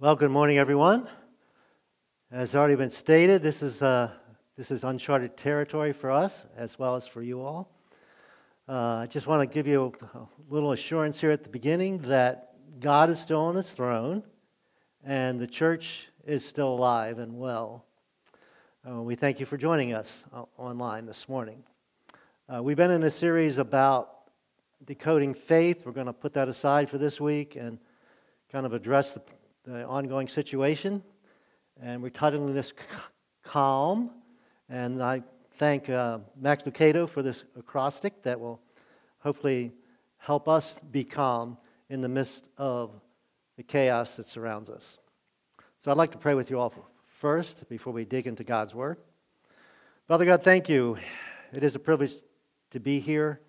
Well, good morning, everyone. As already been stated, this is, uh, this is uncharted territory for us as well as for you all. Uh, I just want to give you a, a little assurance here at the beginning that God is still on his throne and the church is still alive and well. Uh, we thank you for joining us uh, online this morning. Uh, we've been in a series about decoding faith. We're going to put that aside for this week and kind of address the the ongoing situation. And we're titling this Calm. And I thank uh, Max Lucado for this acrostic that will hopefully help us be calm in the midst of the chaos that surrounds us. So I'd like to pray with you all first before we dig into God's Word. Father God, thank you. It is a privilege to be here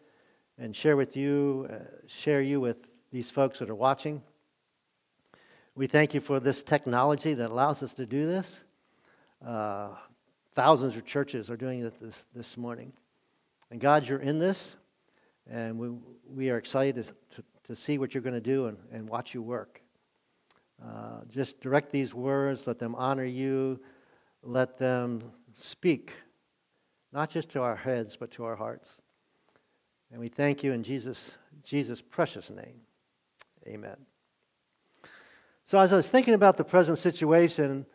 and share with you, uh, share you with these folks that are watching. We thank you for this technology that allows us to do this. Uh, thousands of churches are doing it this, this morning. And God, you're in this, and we, we are excited to, to see what you're going to do and, and watch you work. Uh, just direct these words, let them honor you, let them speak, not just to our heads, but to our hearts. And we thank you in Jesus' Jesus' precious name. Amen. So, as I was thinking about the present situation,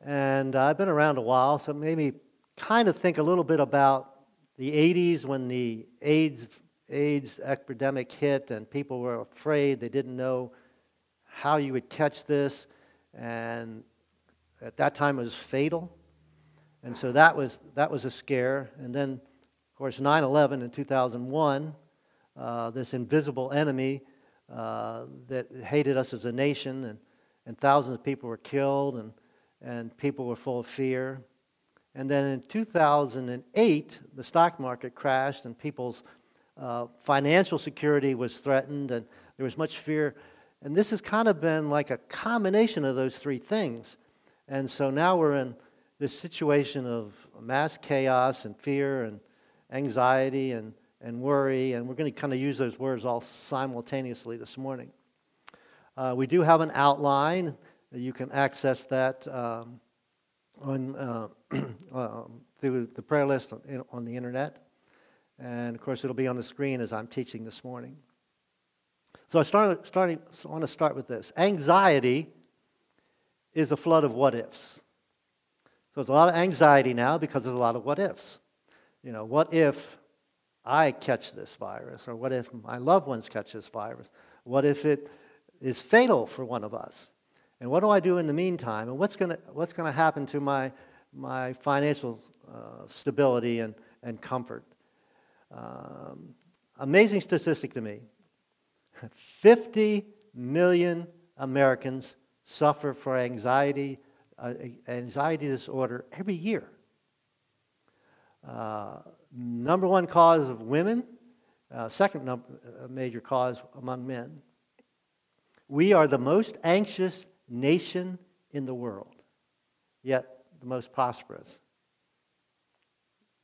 and I've been around a while, so it made me kind of think a little bit about the 80s when the AIDS, AIDS epidemic hit and people were afraid. They didn't know how you would catch this. And at that time, it was fatal. And so that was, that was a scare. And then, of course, 9 11 in 2001, uh, this invisible enemy uh, that hated us as a nation and and thousands of people were killed, and, and people were full of fear. And then in 2008, the stock market crashed, and people's uh, financial security was threatened, and there was much fear. And this has kind of been like a combination of those three things. And so now we're in this situation of mass chaos and fear and anxiety and, and worry, and we're going to kind of use those words all simultaneously this morning. Uh, we do have an outline. You can access that um, on, uh, um, through the prayer list on, on the internet. And of course, it'll be on the screen as I'm teaching this morning. So I start, starting, so I want to start with this. Anxiety is a flood of what ifs. So there's a lot of anxiety now because there's a lot of what ifs. You know, what if I catch this virus? Or what if my loved ones catch this virus? What if it is fatal for one of us. And what do I do in the meantime? And what's going what's to happen to my my financial uh, stability and and comfort? Um, amazing statistic to me: fifty million Americans suffer from anxiety uh, anxiety disorder every year. Uh, number one cause of women, uh, second num- uh, major cause among men. We are the most anxious nation in the world, yet the most prosperous.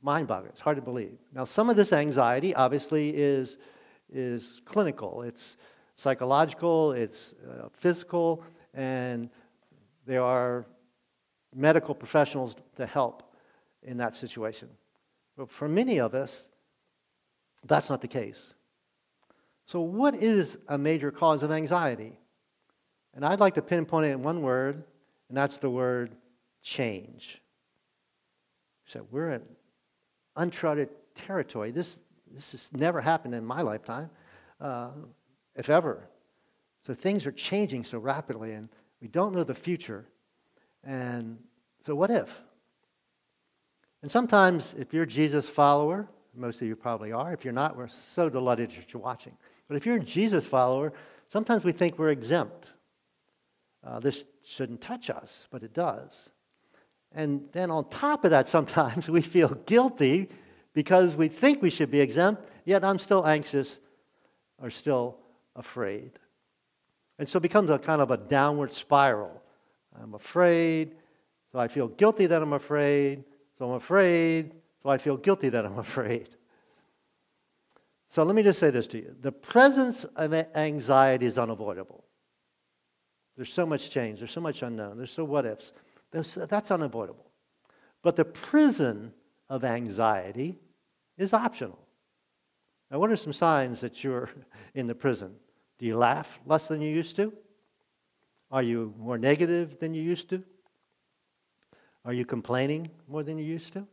Mind boggling. It's hard to believe. Now, some of this anxiety obviously is, is clinical, it's psychological, it's uh, physical, and there are medical professionals to help in that situation. But for many of us, that's not the case. So, what is a major cause of anxiety? And I'd like to pinpoint it in one word, and that's the word change. So, we're in uncharted territory. This, this has never happened in my lifetime, uh, if ever. So, things are changing so rapidly, and we don't know the future. And so, what if? And sometimes, if you're Jesus follower, most of you probably are. If you're not, we're so delighted that you're watching. But if you're a Jesus follower, sometimes we think we're exempt. Uh, this shouldn't touch us, but it does. And then on top of that, sometimes we feel guilty because we think we should be exempt, yet I'm still anxious or still afraid. And so it becomes a kind of a downward spiral. I'm afraid, so I feel guilty that I'm afraid, so I'm afraid, so I feel guilty that I'm afraid. So let me just say this to you the presence of anxiety is unavoidable. There's so much change, there's so much unknown, there's so what ifs. that's unavoidable. But the prison of anxiety is optional. Now, what are some signs that you're in the prison? Do you laugh less than you used to? Are you more negative than you used to? Are you complaining more than you used to?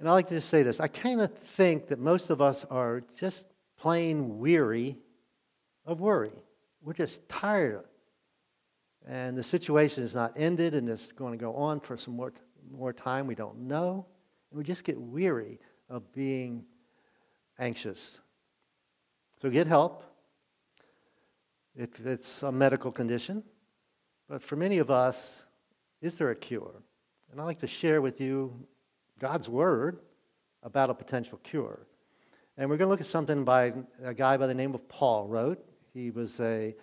And I like to just say this I kind of think that most of us are just plain weary of worry. We're just tired. And the situation is not ended and it's going to go on for some more, more time. We don't know. And we just get weary of being anxious. So get help if it's a medical condition. But for many of us, is there a cure? And I'd like to share with you God's Word about a potential cure. And we're going to look at something by a guy by the name of Paul wrote. He was a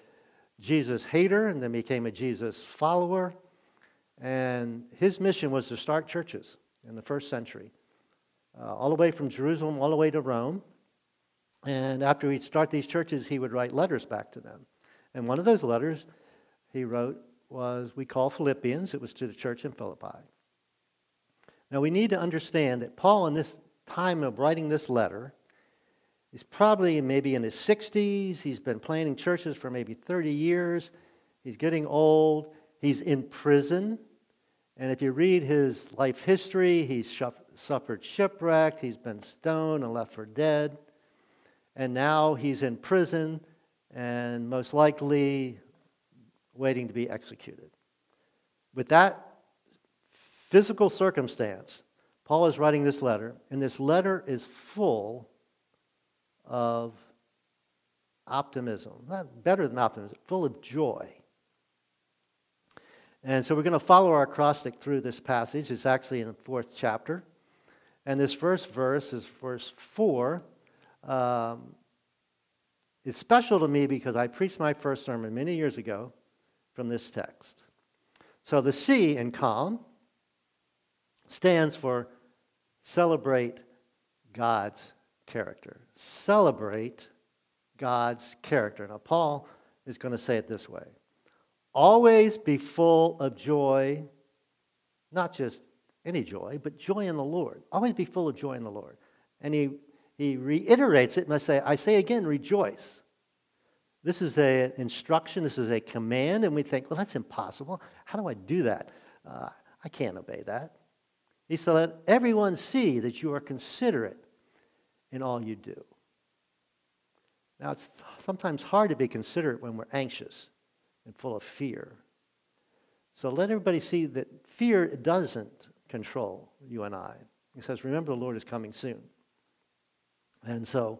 Jesus hater and then became a Jesus follower. And his mission was to start churches in the first century, uh, all the way from Jerusalem all the way to Rome. And after he'd start these churches, he would write letters back to them. And one of those letters he wrote was we call Philippians. It was to the church in Philippi. Now we need to understand that Paul, in this time of writing this letter, is probably maybe in his 60s. He's been planning churches for maybe 30 years. He's getting old. He's in prison. And if you read his life history, he's suffered shipwreck, he's been stoned and left for dead. And now he's in prison and most likely waiting to be executed. With that physical circumstance, Paul is writing this letter, and this letter is full of optimism. Not better than optimism, full of joy. And so we're going to follow our acrostic through this passage. It's actually in the fourth chapter. And this first verse is verse 4. Um, it's special to me because I preached my first sermon many years ago from this text. So the C in calm stands for celebrate God's character. Celebrate God's character. Now, Paul is going to say it this way Always be full of joy, not just any joy, but joy in the Lord. Always be full of joy in the Lord. And he, he reiterates it and I say, I say again, rejoice. This is an instruction, this is a command, and we think, well, that's impossible. How do I do that? Uh, I can't obey that. He said, Let everyone see that you are considerate in all you do. Now, it's sometimes hard to be considerate when we're anxious and full of fear. So let everybody see that fear doesn't control you and I. He says, Remember, the Lord is coming soon. And so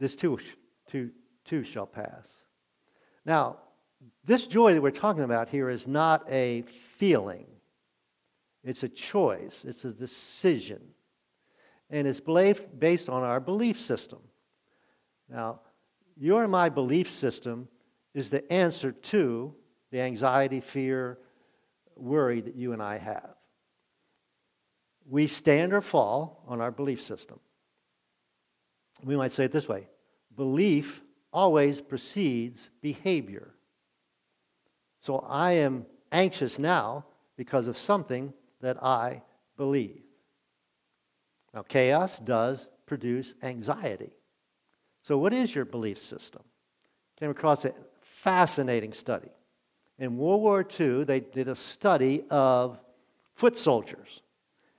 this too, too, too shall pass. Now, this joy that we're talking about here is not a feeling. It's a choice, it's a decision. And it's based on our belief system. Now, your and my belief system is the answer to the anxiety, fear, worry that you and I have. We stand or fall on our belief system. We might say it this way belief always precedes behavior. So I am anxious now because of something that I believe. Now, chaos does produce anxiety. So, what is your belief system? Came across a fascinating study. In World War II, they did a study of foot soldiers,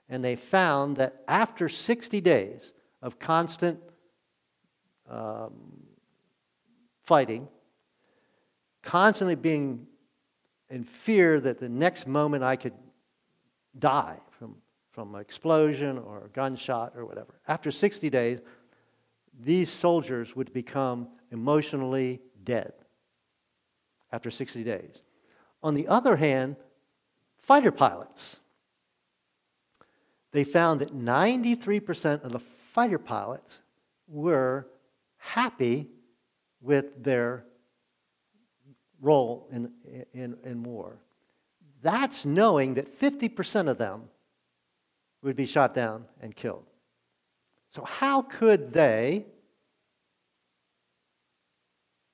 and they found that after 60 days of constant um, fighting, constantly being in fear that the next moment I could die from, from an explosion or a gunshot or whatever. After 60 days, these soldiers would become emotionally dead after 60 days. On the other hand, fighter pilots, they found that 93% of the fighter pilots were happy with their role in, in, in war. That's knowing that 50% of them would be shot down and killed. So, how could they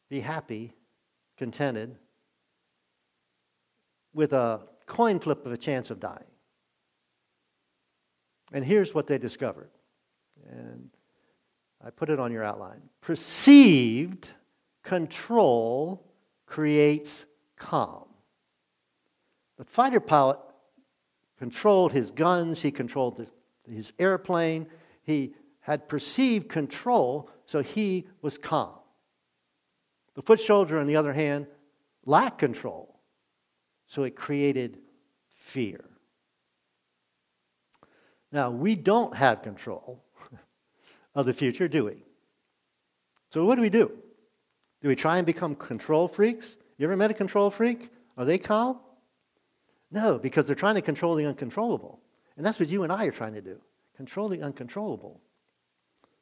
be happy contented with a coin flip of a chance of dying. And here's what they discovered. And I put it on your outline. Perceived control creates calm. The fighter pilot controlled his guns, he controlled the, his airplane, he had perceived control, so he was calm. The foot soldier, on the other hand, lacked control, so it created fear. Now, we don't have control of the future, do we? So, what do we do? Do we try and become control freaks? You ever met a control freak? Are they calm? No, because they're trying to control the uncontrollable. And that's what you and I are trying to do control the uncontrollable.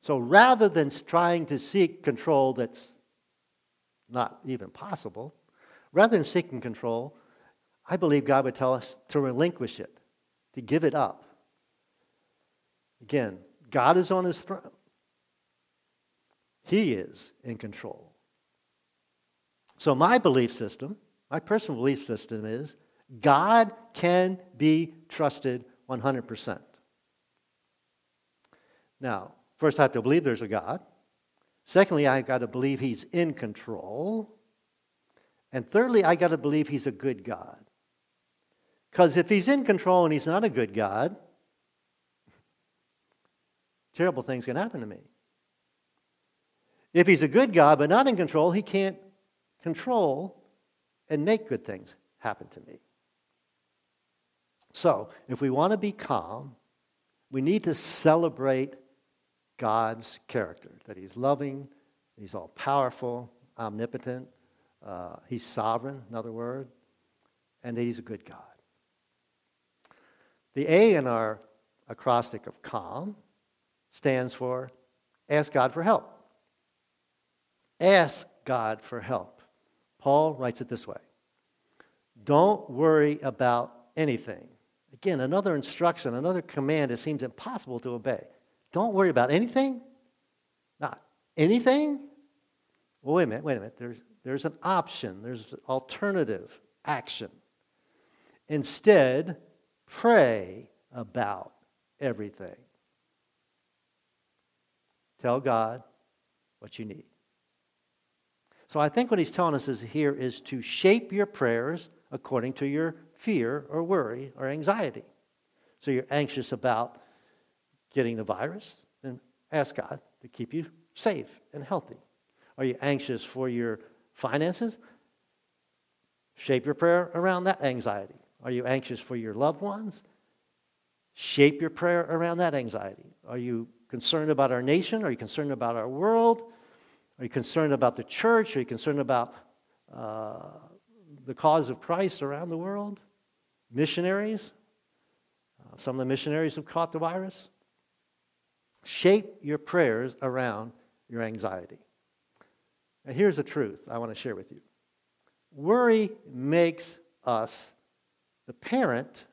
So rather than trying to seek control that's not even possible, rather than seeking control, I believe God would tell us to relinquish it, to give it up. Again, God is on his throne. He is in control. So, my belief system, my personal belief system is God can be trusted 100%. Now, first I have to believe there's a God. Secondly, I've got to believe he's in control. And thirdly, I've got to believe he's a good God. Because if he's in control and he's not a good God, terrible things can happen to me. If he's a good God but not in control, he can't control and make good things happen to me. So, if we want to be calm, we need to celebrate God's character that He's loving, He's all powerful, omnipotent, uh, He's sovereign, another word, and that He's a good God. The A in our acrostic of calm stands for ask God for help. Ask God for help. Paul writes it this way Don't worry about anything. Again, another instruction, another command that seems impossible to obey. Don't worry about anything? Not anything? Well, wait a minute, wait a minute. There's, there's an option, there's alternative action. Instead, pray about everything. Tell God what you need. So I think what he's telling us is here is to shape your prayers according to your fear or worry or anxiety. So you're anxious about getting the virus, then ask God to keep you safe and healthy. Are you anxious for your finances? Shape your prayer around that anxiety. Are you anxious for your loved ones? Shape your prayer around that anxiety. Are you concerned about our nation? Are you concerned about our world? Are you concerned about the church? Are you concerned about uh, the cause of Christ around the world? Missionaries? Uh, some of the missionaries have caught the virus. Shape your prayers around your anxiety. And here's the truth I want to share with you worry makes us the parent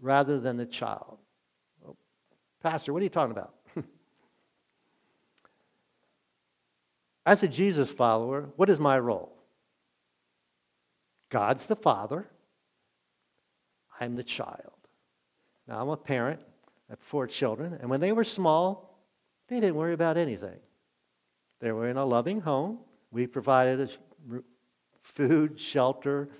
rather than the child. Well, Pastor, what are you talking about? As a Jesus follower, what is my role? God's the father, I'm the child. Now, I'm a parent, have four children, and when they were small, they didn't worry about anything. They were in a loving home. We provided food, shelter,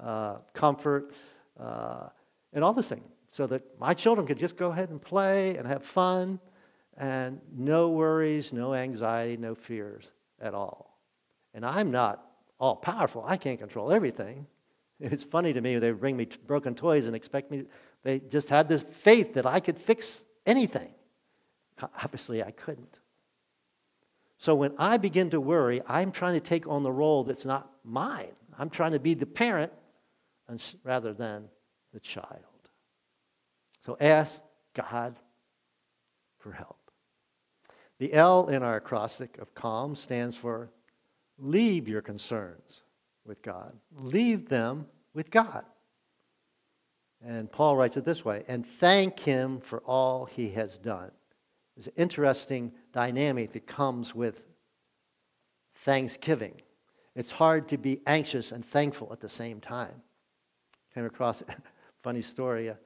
uh, comfort, uh, and all this thing, so that my children could just go ahead and play and have fun and no worries, no anxiety, no fears at all. And I'm not all powerful. I can't control everything. It's funny to me, they bring me broken toys and expect me, they just had this faith that I could fix anything. Obviously, I couldn't. So when I begin to worry, I'm trying to take on the role that's not mine. I'm trying to be the parent rather than the child. So ask God for help. The L in our acrostic of calm stands for leave your concerns with God. Leave them with God. And Paul writes it this way and thank him for all he has done. There's an interesting dynamic that comes with thanksgiving. it's hard to be anxious and thankful at the same time. Came across a funny story. A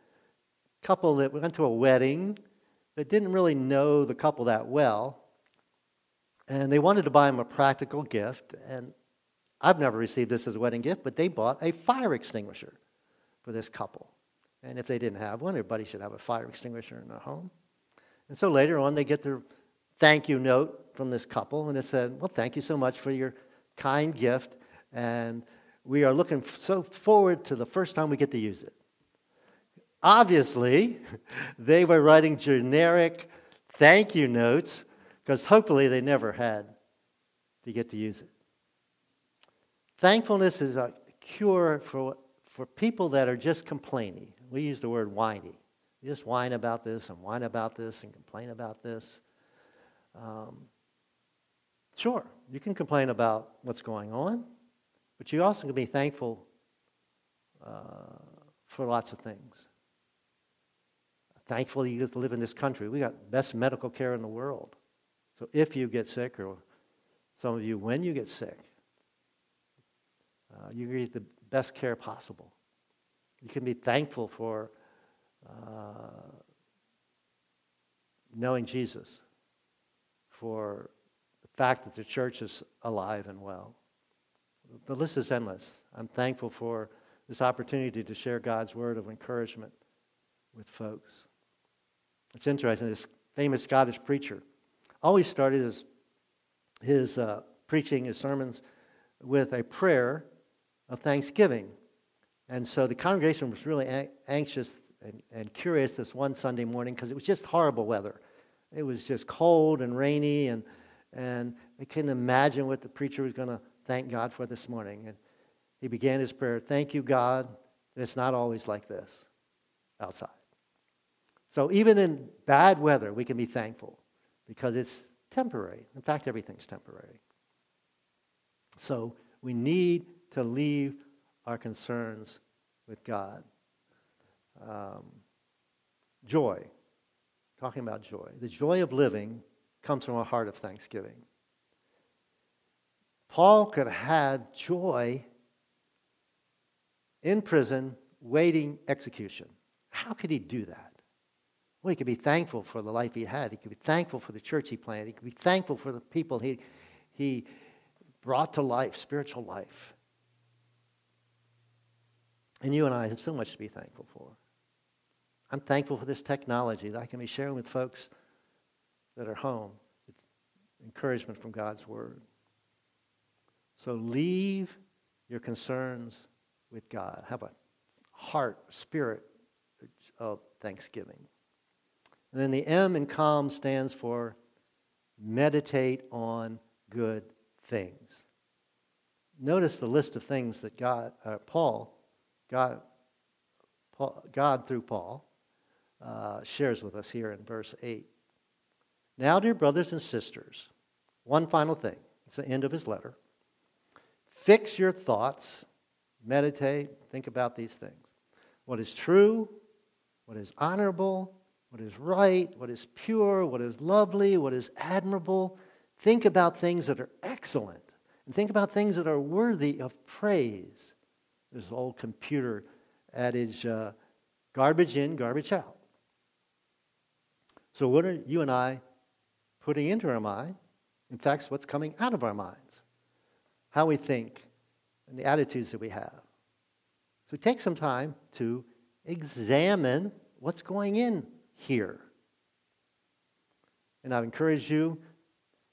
couple that went to a wedding that didn't really know the couple that well, and they wanted to buy him a practical gift. And I've never received this as a wedding gift, but they bought a fire extinguisher for this couple. And if they didn't have one, everybody should have a fire extinguisher in their home. And so later on, they get their thank you note from this couple, and it said, Well, thank you so much for your kind gift, and we are looking so forward to the first time we get to use it. Obviously, they were writing generic thank you notes because hopefully they never had to get to use it. Thankfulness is a cure for, for people that are just complaining. We use the word whiny. Just whine about this and whine about this and complain about this. Um, sure, you can complain about what's going on, but you also can be thankful uh, for lots of things. Thankful you live in this country. We got best medical care in the world. So if you get sick, or some of you when you get sick, uh, you get the best care possible. You can be thankful for uh, knowing Jesus, for the fact that the church is alive and well. The list is endless. I'm thankful for this opportunity to share God's word of encouragement with folks. It's interesting, this famous Scottish preacher always started his, his uh, preaching, his sermons, with a prayer of thanksgiving. And so the congregation was really anxious and, and curious this one Sunday morning because it was just horrible weather. It was just cold and rainy, and, and they couldn't imagine what the preacher was going to thank God for this morning. And he began his prayer Thank you, God, it's not always like this outside. So even in bad weather, we can be thankful because it's temporary. In fact, everything's temporary. So we need to leave our concerns with God. Um, joy, talking about joy. The joy of living comes from a heart of thanksgiving. Paul could have had joy in prison waiting execution. How could he do that? Well, he could be thankful for the life he had. He could be thankful for the church he planted. He could be thankful for the people he, he brought to life, spiritual life. And you and I have so much to be thankful for. I'm thankful for this technology that I can be sharing with folks that are home. Encouragement from God's Word. So leave your concerns with God. Have a heart, spirit of thanksgiving. And then the M in calm stands for meditate on good things. Notice the list of things that God, uh, Paul, God, Paul, God through Paul, uh, shares with us here in verse 8. Now, dear brothers and sisters, one final thing. It's the end of his letter. Fix your thoughts, meditate, think about these things. What is true, what is honorable, what is right, what is pure, what is lovely, what is admirable. Think about things that are excellent, and think about things that are worthy of praise. There's old computer adage uh, garbage in, garbage out. So, what are you and I putting into our mind? In fact, what's coming out of our minds, how we think, and the attitudes that we have. So, take some time to examine what's going in here. And I've encouraged you,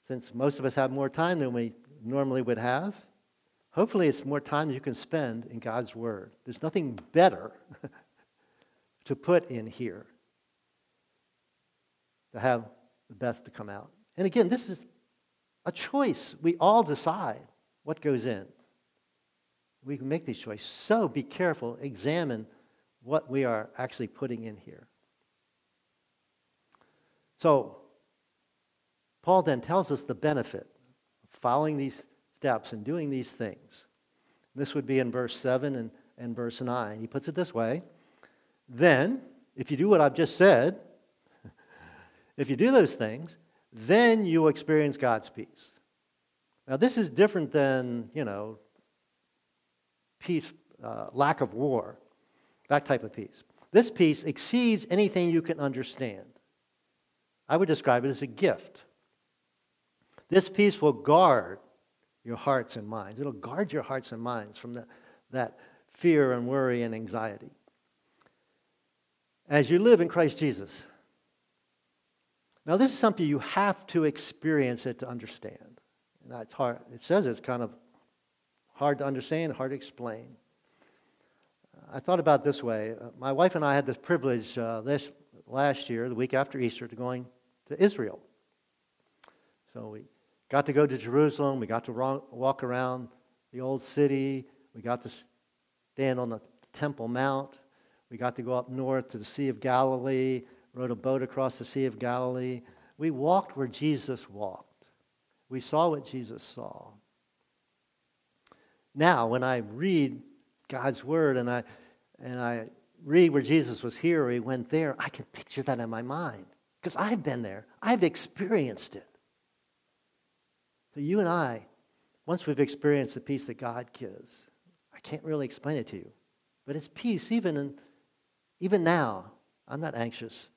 since most of us have more time than we normally would have, hopefully it's more time you can spend in God's Word. There's nothing better to put in here to have the best to come out. And again, this is a choice. We all decide what goes in. We can make these choices. So be careful, examine what we are actually putting in here. So, Paul then tells us the benefit of following these steps in doing these things. This would be in verse 7 and, and verse 9. He puts it this way Then, if you do what I've just said, if you do those things, then you will experience God's peace. Now, this is different than, you know, peace, uh, lack of war, that type of peace. This peace exceeds anything you can understand. I would describe it as a gift. This peace will guard your hearts and minds. It'll guard your hearts and minds from the, that fear and worry and anxiety. As you live in Christ Jesus. Now, this is something you have to experience it to understand. And that's hard. It says it's kind of hard to understand, hard to explain. I thought about this way. Uh, my wife and I had this privilege uh, this last year, the week after Easter, to going to Israel. So we got to go to Jerusalem. We got to walk around the old city. We got to stand on the Temple Mount. We got to go up north to the Sea of Galilee, rode a boat across the Sea of Galilee. We walked where Jesus walked. We saw what Jesus saw. Now, when I read God's Word and I, and I read where Jesus was here or he went there, I can picture that in my mind because I've been there, I've experienced it. So, you and I, once we've experienced the peace that God gives, I can't really explain it to you, but it's peace even, in, even now. I'm not anxious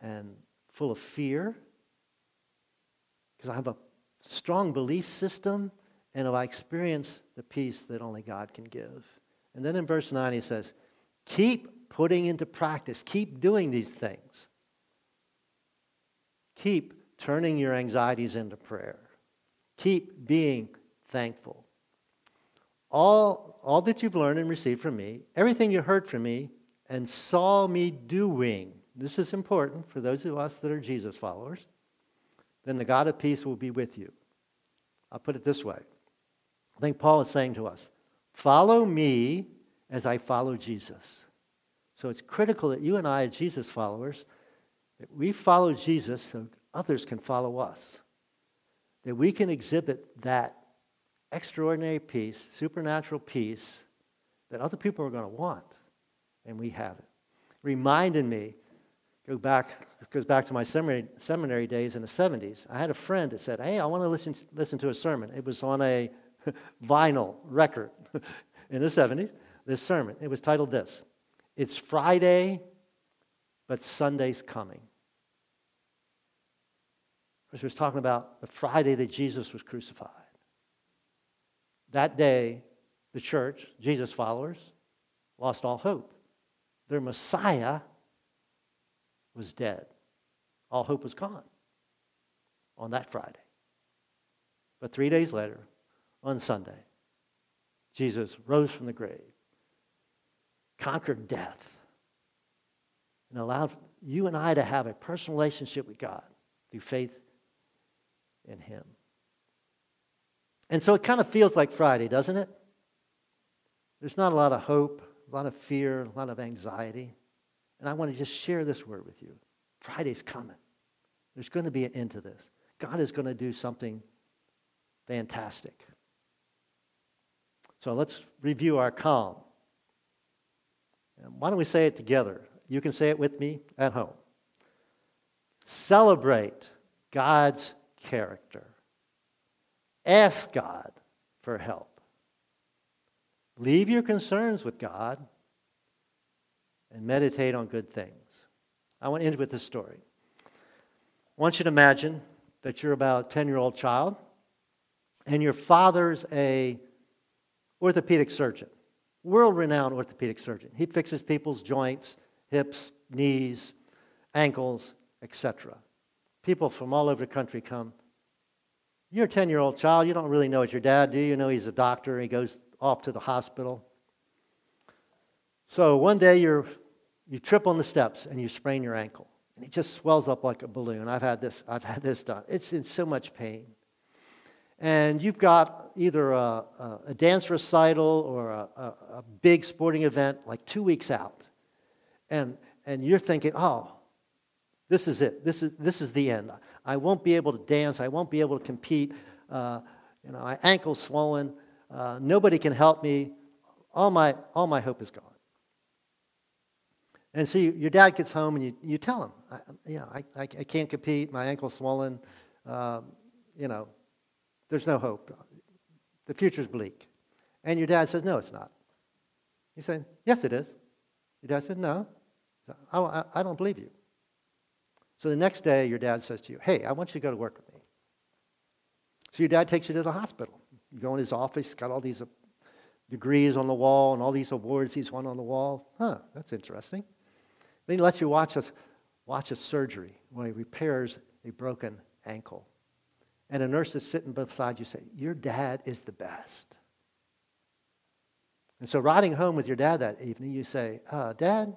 and full of fear because I have a strong belief system and if I experience the peace that only God can give. And then in verse 9, he says, Keep putting into practice, keep doing these things. Keep turning your anxieties into prayer. Keep being thankful. All, all that you've learned and received from me, everything you heard from me and saw me doing, this is important for those of us that are Jesus followers, then the God of peace will be with you. I'll put it this way I think Paul is saying to us, follow me as I follow Jesus. So it's critical that you and I, as Jesus followers, that we follow Jesus so others can follow us. That we can exhibit that extraordinary peace, supernatural peace that other people are going to want, and we have it. Reminded me, go back, goes back to my seminary, seminary days in the 70s. I had a friend that said, Hey, I want to listen, listen to a sermon. It was on a vinyl record in the 70s, this sermon. It was titled this It's Friday, but Sunday's coming. He was talking about the Friday that Jesus was crucified. That day, the church, Jesus followers, lost all hope. Their Messiah was dead. All hope was gone on that Friday. But three days later, on Sunday. Jesus rose from the grave, conquered death, and allowed you and I to have a personal relationship with God through faith in Him. And so it kind of feels like Friday, doesn't it? There's not a lot of hope, a lot of fear, a lot of anxiety. And I want to just share this word with you. Friday's coming. There's going to be an end to this. God is going to do something fantastic. So let's review our calm. why don't we say it together? You can say it with me at home. Celebrate God's character. Ask God for help. Leave your concerns with God and meditate on good things. I want to end with this story. I want you to imagine that you're about a 10 year old child and your father's a orthopedic surgeon, world renowned orthopedic surgeon. He fixes people's joints, hips, knees, ankles, etc. People from all over the country come. You're a 10 year old child, you don't really know it's your dad, do you? You know he's a doctor, he goes off to the hospital. So one day you're, you trip on the steps and you sprain your ankle. And it just swells up like a balloon. I've had this, I've had this done. It's in so much pain and you've got either a, a dance recital or a, a, a, big sporting event like two weeks out, and, and you're thinking, oh, this is it. This is, this is the end. I won't be able to dance. I won't be able to compete. Uh, you know, my ankle's swollen. Uh, nobody can help me. All my, all my hope is gone. And so you, your dad gets home and you, you tell him, I, you know, I, I, I can't compete. My ankle's swollen. Uh, you know, there's no hope. The future's bleak. And your dad says, No, it's not. You say, Yes, it is. Your dad said, No. I I don't believe you. So the next day, your dad says to you, Hey, I want you to go to work with me. So your dad takes you to the hospital. You go in his office, got all these uh, degrees on the wall and all these awards he's won on the wall. Huh, that's interesting. Then he lets you watch a, watch a surgery where he repairs a broken ankle. And a nurse is sitting beside you saying, Your dad is the best. And so, riding home with your dad that evening, you say, uh, Dad,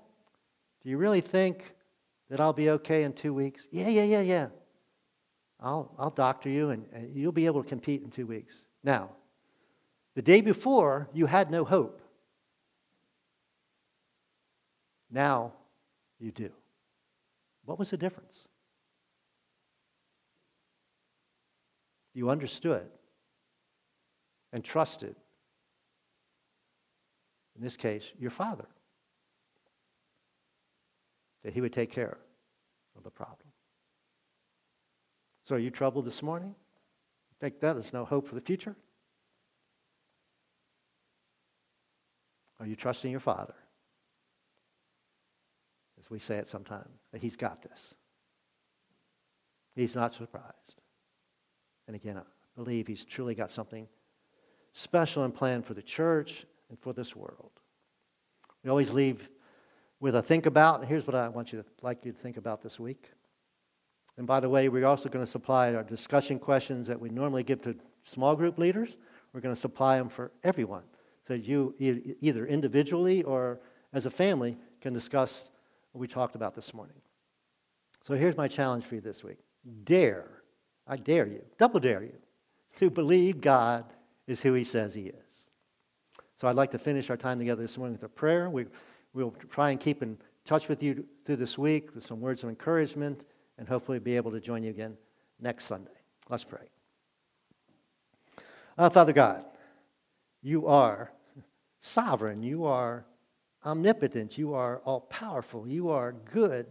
do you really think that I'll be okay in two weeks? Yeah, yeah, yeah, yeah. I'll, I'll doctor you and, and you'll be able to compete in two weeks. Now, the day before, you had no hope. Now you do. What was the difference? You understood and trusted, in this case, your father, that he would take care of the problem. So, are you troubled this morning? Think that there's no hope for the future? Are you trusting your Father? As we say it sometimes, that He's got this. He's not surprised. And again, I believe He's truly got something special and planned for the church and for this world. We always leave with a think about. Here's what I want you to like you to think about this week. And by the way, we're also going to supply our discussion questions that we normally give to small group leaders. We're going to supply them for everyone. So you either individually or as a family can discuss what we talked about this morning. So here's my challenge for you this week. Dare, I dare you, double dare you, to believe God is who he says he is. So I'd like to finish our time together this morning with a prayer. We, we'll try and keep in touch with you through this week with some words of encouragement and hopefully be able to join you again next Sunday. Let's pray. Uh, Father God, you are sovereign, you are omnipotent, you are all powerful, you are good.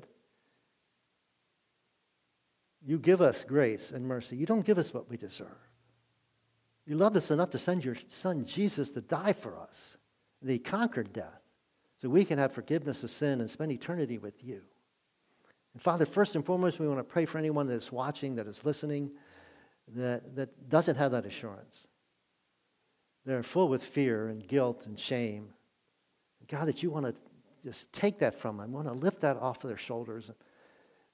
You give us grace and mercy. You don't give us what we deserve. You loved us enough to send your son Jesus to die for us. And he conquered death so we can have forgiveness of sin and spend eternity with you. And Father, first and foremost, we want to pray for anyone that is watching, that is listening, that, that doesn't have that assurance. They're full with fear and guilt and shame. God, that you want to just take that from them, want to lift that off of their shoulders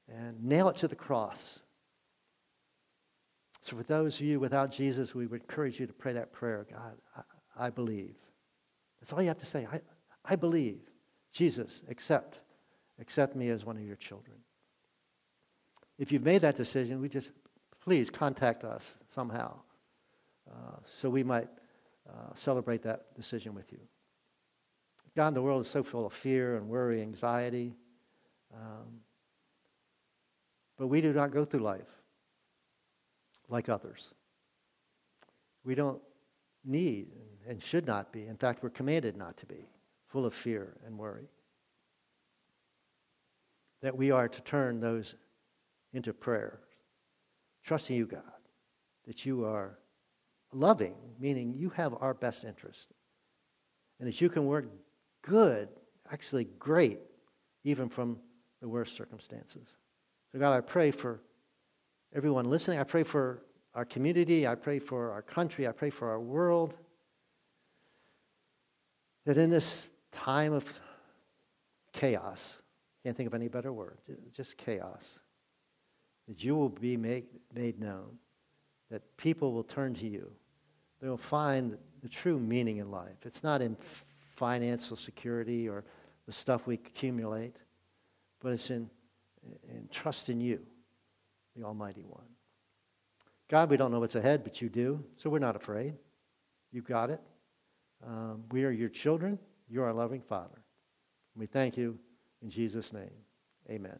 and, and nail it to the cross. So, for those of you without Jesus, we would encourage you to pray that prayer God, I, I believe. That's all you have to say. I, I believe. Jesus, accept. Accept me as one of your children. If you've made that decision, we just please contact us somehow uh, so we might uh, celebrate that decision with you. God, the world is so full of fear and worry, anxiety. Um, but we do not go through life like others. We don't need and should not be. In fact, we're commanded not to be full of fear and worry. That we are to turn those into prayer, trusting you, God, that you are loving, meaning you have our best interest, and that you can work good, actually great, even from the worst circumstances. So, God, I pray for everyone listening. I pray for our community. I pray for our country. I pray for our world. That in this time of chaos, can't think of any better word, just chaos, that you will be made, made known, that people will turn to you they'll find the true meaning in life. It's not in financial security or the stuff we accumulate, but it's in, in trust in you, the Almighty One. God, we don't know what's ahead, but you do, so we're not afraid. You've got it. Um, we are your children. You're our loving Father. We thank you in Jesus' name. Amen.